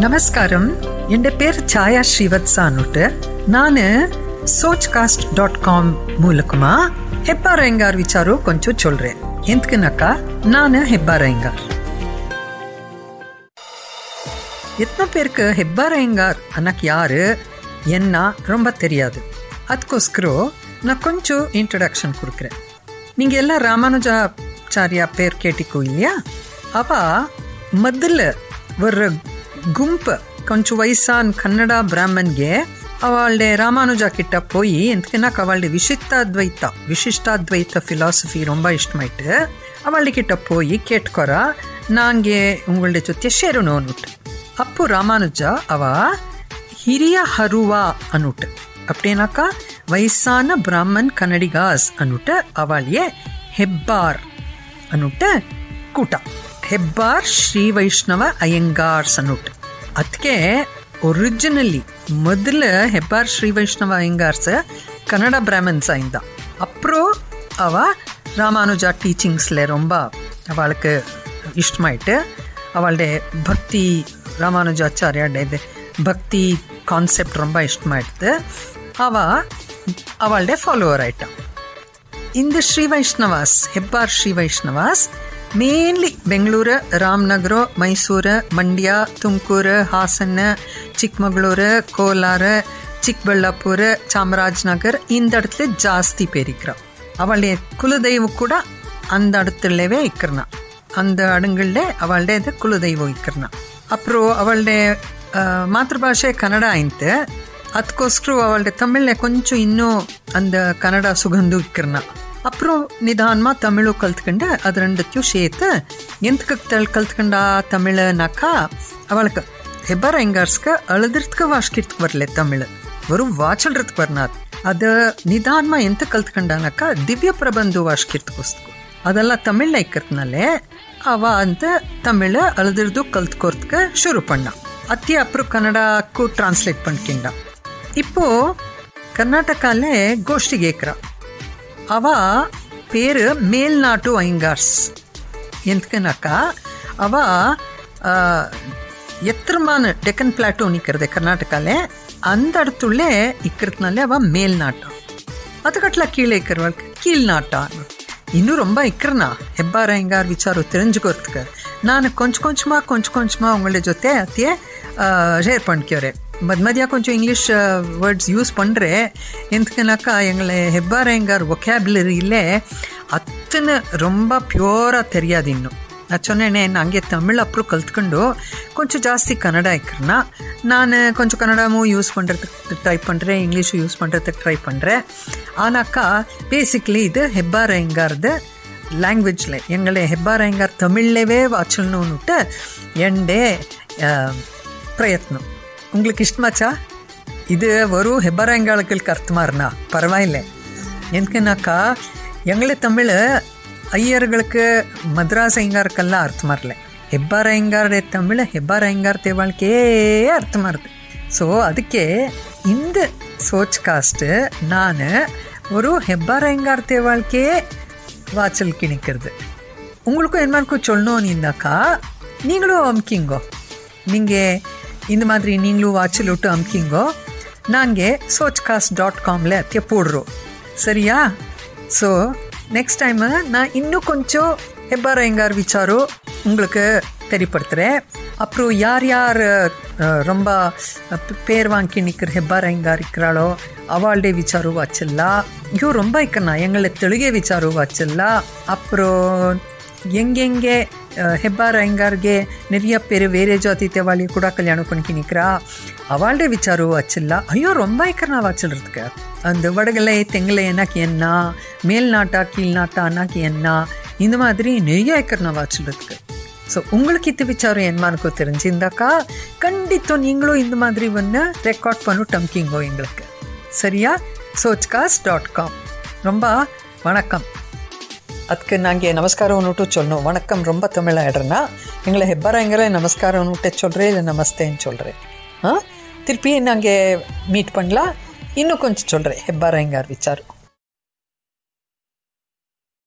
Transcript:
നമസ്കാരം എൻ്റെ പേര് ഛായ ശ്രീവത്സ എന്നിട്ട് ഞാൻ சோச் காஸ்ட் டாட் காம் மூலக்குமா. ஹெப்பா ரயங்கார் விசாரோ கொஞ்சம் சொல்றேன். எந்தக்குனாக்கா? நான் ஹெப்பா ரயங்கார். எத்தனை பேருக்கு ஹெப்பா ரயங்கார்? அனக்கு யாரு? என்ன? ரொம்ப தெரியாது. அதுக்கோஸ்கரோ நான் கொஞ்சம் இன்ட்ரடக்ஷன் கொடுக்குறேன். நீங்கள் எல்லாம் ராமானுஜாச்சாரியா பேர் கேட்டிக்கோ இல்லையா? அவ மதில் ஒரு ಗುಂಪ್. ಕೊಂಚು ವಯಸ್ಸಾನ್ ಕನ್ನಡ ಬ್ರಾಹ್ಮಣ್ಗೆ ಅವಳ್ಡೆ ರಾಮಾನುಜ ಕಿಟ್ಟ ಪೋಯಿ ಎಂತಕೆನಾಕ್ ಅವಳ್ಡೆ ವಿಶಿಷ್ಟಾದ್ವೈತ. ವಿಶಿಷ್ಟಾದ್ವೈತ ಫಿಲಾಸಫಿ ರೊಂಬ ಮೈಟ್. ಅವಾಳ ಕಿಟ್ಟ ಪೋಯಿ ಕೇಟ್ಕೊರ ನಂಗೆ ಉಂಗಳ್ಡೆ ಜೊತೆ ಶೇರು ನೋನುಟ್ ಅಪ್ಪು ರಾಮಾನುಜ ಅವ, ಹಿರಿಯ ಹರುವ ಅನುಟ್ ಅಪ್ಟೇನಾಕ ವಯಸ್ಸಾನ ಬ್ರಾಹ್ಮಣ್ ಕನ್ನಡಿಗಾಸ್ ಅನುಟ ಅವಳಿಯೇ ಹೆಬ್ಬಾರ್ ಅನುಟ ಕೂಟ. ಹೆಬ್ಬಾರ್ ಶ್ರೀ ವೈಷ್ಣವ ಅಯ್ಯಂಗಾರ್ಸ್ ಅನ್ನುಟ್ಟು ಅದಕ್ಕೆ ಒರಿಜಿನಲಿ ಮೊದಲು ಹೆಬ್ಬಾರ್ ಶ್ರೀ வைஷ்ணவ அய்யங்கார்ஸ் கன்னட பிராமின்ஸ் ஆயிருந்தா அப்புறம் அவ ராமானுஜா டீச்சிங்ஸில் ரொம்ப அவளுக்கு இஷ்டமாயிட்டு அவளுடைய பக்தி ராமானுஜாச்சாரியோட பக்தி கான்செப்ட் ரொம்ப இஷ்டமாயிடுது அவ அவளுடைய ஃபாலோவர் ஆயிட்டான் இந்த ஸ்ரீ வைஷ்ணவாஸ் ಹೆಬ್ಬಾರ್ ಶ್ರೀ ವೈಷ್ಣವಾಸ್ ಮೇನ್ಲಿ ಬೆಂಗಳೂರು ರಾಮನಗರ ಮೈಸೂರು ಮಂಡ್ಯ ತುಮಕೂರು ಹಾಸನ ಚಿಕ್ಕಮಗಳೂರು ಕೋಲಾರ ಚಿಕ್ಕಬಳ್ಳಾಪುರ ಚಾಮರಾಜನಗರ இந்த இடத்துல ஜாஸ்தி பெருக்கிறோம் அவளுடைய குலதெய்வம் கூட அந்த இடத்துலவே இருக்கிறனா அந்த இடங்களில் அவளுடைய இது குலதெய்வம் இருக்கிறனா அப்புறம் அவளுடைய ಮಾತೃಭಾಷೆ ಕನ್ನಡ ಐತೆ ಅದಕ್ಕೋಸ್ಕರ ಅವಳ ತಮಿಳನ್ನೇ ಕೊಂಚ ಇನ್ನೂ ಅಂದ ಕನ್ನಡ ಸುಗಂಧ ಇಕ್ಕರ್ನ அப்புறம் ನಿಧಾನமாக ತಮಿಳು ಕಲ್ತ್ಕೊಂಡೆ ಅದು ರೆಂಡತ್ತೂ ಸೇತ ಎಂತ ತಳ್ ಕಲ್ತ್ಕೊಂಡ ತಮಿಳನಾಕ ಅವಳಕ್ಕೆ ಹೆಬ್ಬರ ಹೆಂಗಾರ್ಸ್ಕ ಅಳದಿರ್ತಕ ವಾಷ್ಕಿರ್ತಕ ಬರಲೆ ತಮಿಳು ಅವರು ವಾಚಲ್ರತ್ಕ ಬರ್ನಾಥ್ ಅದು ನಿಧಾನமாக ಎಂತ ಕಲ್ತ್ಕೊಂಡನಕ ದಿವ್ಯ ಪ್ರಬಂಧ ವಾಷ್ಕಿರ್ತಕೋಸ್ತು ಅದೆಲ್ಲ ತಮಿಳ್ನ ಇಕ್ಕತ್ನಲ್ಲೇ ಅವ ಅಂತ ತಮಿಳ ಅಳದಿರ್ದು ಕಲ್ತ್ಕೋರ್ತ್ಕ ಶುರು ಪಣ್ಣ ಅತಿ ಅಪ್ರು ಕನ್ನಡಕ್ಕೂ ಟ್ರಾನ್ಸ್ಲೇಟ್ பண்ணிக்கிண்டான் இப்போ கர்நாடகால கோஷ்டி கேட்குறான் అవ పేరు మేల్నాటు ఐంగార్స్ ఎందుకనగా అవ எத்திரமான டெக்கன் பிளாட்டோ நிற்கிறது கர்நாடகாவில் அந்த இடத்துல இக்கிறதுனால அவ மேல் நாட்டம் அதுக்கட்டில் கீழே இருக்கிறவளுக்கு கீழ் நாட்டம் இன்னும் ரொம்ப இக்கிறனா? ஹெப்பார எங்கார் விசாரம் தெரிஞ்சுக்கிறதுக்கு? நான் கொஞ்சம் கொஞ்சமாக கொஞ்சம் கொஞ்சமாக உங்கள ஜொத்தே அத்தையே ஷேர் பண்ணிக்கிறேன். மத் மதியா கொஞ்சம் இங்கிலீஷ் வேர்ட்ஸ் யூஸ் பண்ணுறேன் எந்தக்குனாக்கா எங்களை ಹೆಬ್ಬಾರಯ್ಯಂಗಾರ್ ஒகேபுலரியிலே அத்தனை ரொம்ப பியூராக தெரியாது இன்னும் நான் சொன்னேனே நான் அங்கே தமிழ் அப்புறம் கற்றுக்கொண்டு கொஞ்சம் ஜாஸ்தி கன்னடா இருக்கிறேன்னா நான் கொஞ்சம் கன்னடாமும் யூஸ் பண்ணுறதுக்கு ட்ரை பண்ணுறேன் இங்கிலீஷும் யூஸ் பண்ணுறதுக்கு ட்ரை பண்ணுறேன் ஆனாக்கா பேசிக்கலி இது ಹೆಬ್ಬಾರಯ್ಯಂಗಾರ್ದು ಲ್ಯಾಂಗ್ವೇಜ್ಲೆ ಎಂಗಳೇ ಹೆಬ್ಬಾರಯ್ಯಂಗಾರ್ ತಮಿಳ್ಲೇವೇ ವಾಚಲ್ನುಟ್ಟು ಎಂಡೇ பிரயத்னம் உங்களுக்கு ಇಷ್ಟಮಾಚಾ இது வரும் ஹெபராயங்களுக்கு அர்த்தமாருண்ணா பரவாயில்ல எதுக்குனாக்கா எங்களை தமிழ் ஐயர்களுக்கு மദ്രാസ് ஐயங்காருக்கெல்லாம் அர்த்தமாரில்லை ಹೆಬ್ಬಾರಯ್ಯಂಗಾರ್ಡೆ ತಮಿಳ ಹೆಬ್ಬಾರಯ್ಯಂಗಾರ್ ತಿಳುವಳಿಕೆ ಅರ್ಥ ಮಾಡಿದೆ ಸೊ ಅದಕ್ಕೆ ಇಂದ ಸೋಚ್ ಕಾಸ್ಟ್ ನಾನು ஒரு ஹெப்பாரயங்கார் தேவாழ்க்கையே வாச்சல் கிணிக்கிறது உங்களுக்கும் என்மாருக்கும் சொல்லணும்னுனாக்கா நீங்களும் அமுக்கிங்கோ நீங்கள் இந்த மாதிரி நீங்களும் வாட்சில் விட்டு அமுக்கிங்கோ நாங்கள் சோச்காஸ்ட் டாட் காமில் அத்திய போடுறோம் சரியா ஸோ நெக்ஸ்ட் டைமு நான் இன்னும் கொஞ்சம் ಹೆಬ್ಬಾರಯ್ಯಂಗಾರ್ ವಿಚಾರ உங்களுக்கு தெரியப்படுத்துகிறேன் அப்புறம் யார் யார் ரொம்ப பேர் வாங்கி நிற்கிற ಹೆಬ್ಬಾರಯ್ಯಂಗಾರ್ இருக்கிறாளோ அவளுடைய விசாரம் வச்சிடல ஐயோ ரொம்ப இக்கண்ணா எங்களை தெலுங்கே விசாரம் வச்சிடல அப்புறம் எங்கெங்கே ಹೆಬ್ಬಾರ ಅಯ್ಯಂಗಾರ್ಗೆ நிறைய பேர் வேறே ஜாதி தேவாளியை கூட கல்யாணம் பண்ணிக்கி நிற்கிறா அவளுடைய விசாரம் வச்சிடல ஐயோ ரொம்ப இக்கண்ணா வச்சிடுறதுக்கு அந்த வடகலை தெங்கலை என்னாக்கு என்ன மேல்நாட்டா கீழ்நாட்டா அண்ணாக்கு என்ன இந்த மாதிரி நிறைய இக்கண்ணா வச்சிடுறதுக்கு ஸோ உங்களுக்கு இது விசாரம் என்னமானுக்கோ தெரிஞ்சிருந்தாக்கா கண்டித்தும் நீங்களும் இந்த மாதிரி ஒன்று ரெக்கார்ட் பண்ணு டம்கிங்கோ எங்களுக்கு சரியா சோச்காஸ் டாட் காம் ரொம்ப வணக்கம் ಅದಕ್ಕೆ ನನಗೆ ನಮಸ್ಕಾರ ಅನ್ನುಟ್ಟು ಚೊಲ್ನು ವಣಕಂ ரொம்ப ತಮಿಳ್ ಆಡ್ರನಾ எங்களை ಹೆಬ್ಬಾರಂಗರೇ ನಮಸ್ಕಾರ ಅನ್ನುಟ್ಟೆ சொல்கிறே இல்லை நமஸ்தேன்னு சொல்கிறேன் ஆ திருப்பி நாங்கள் மீட் பண்ணலாம் இன்னும் கொஞ்சம் சொல்கிறேன் ಹೆಬ್ಬಾರಂಗಾರ್ ವಿಚಾರ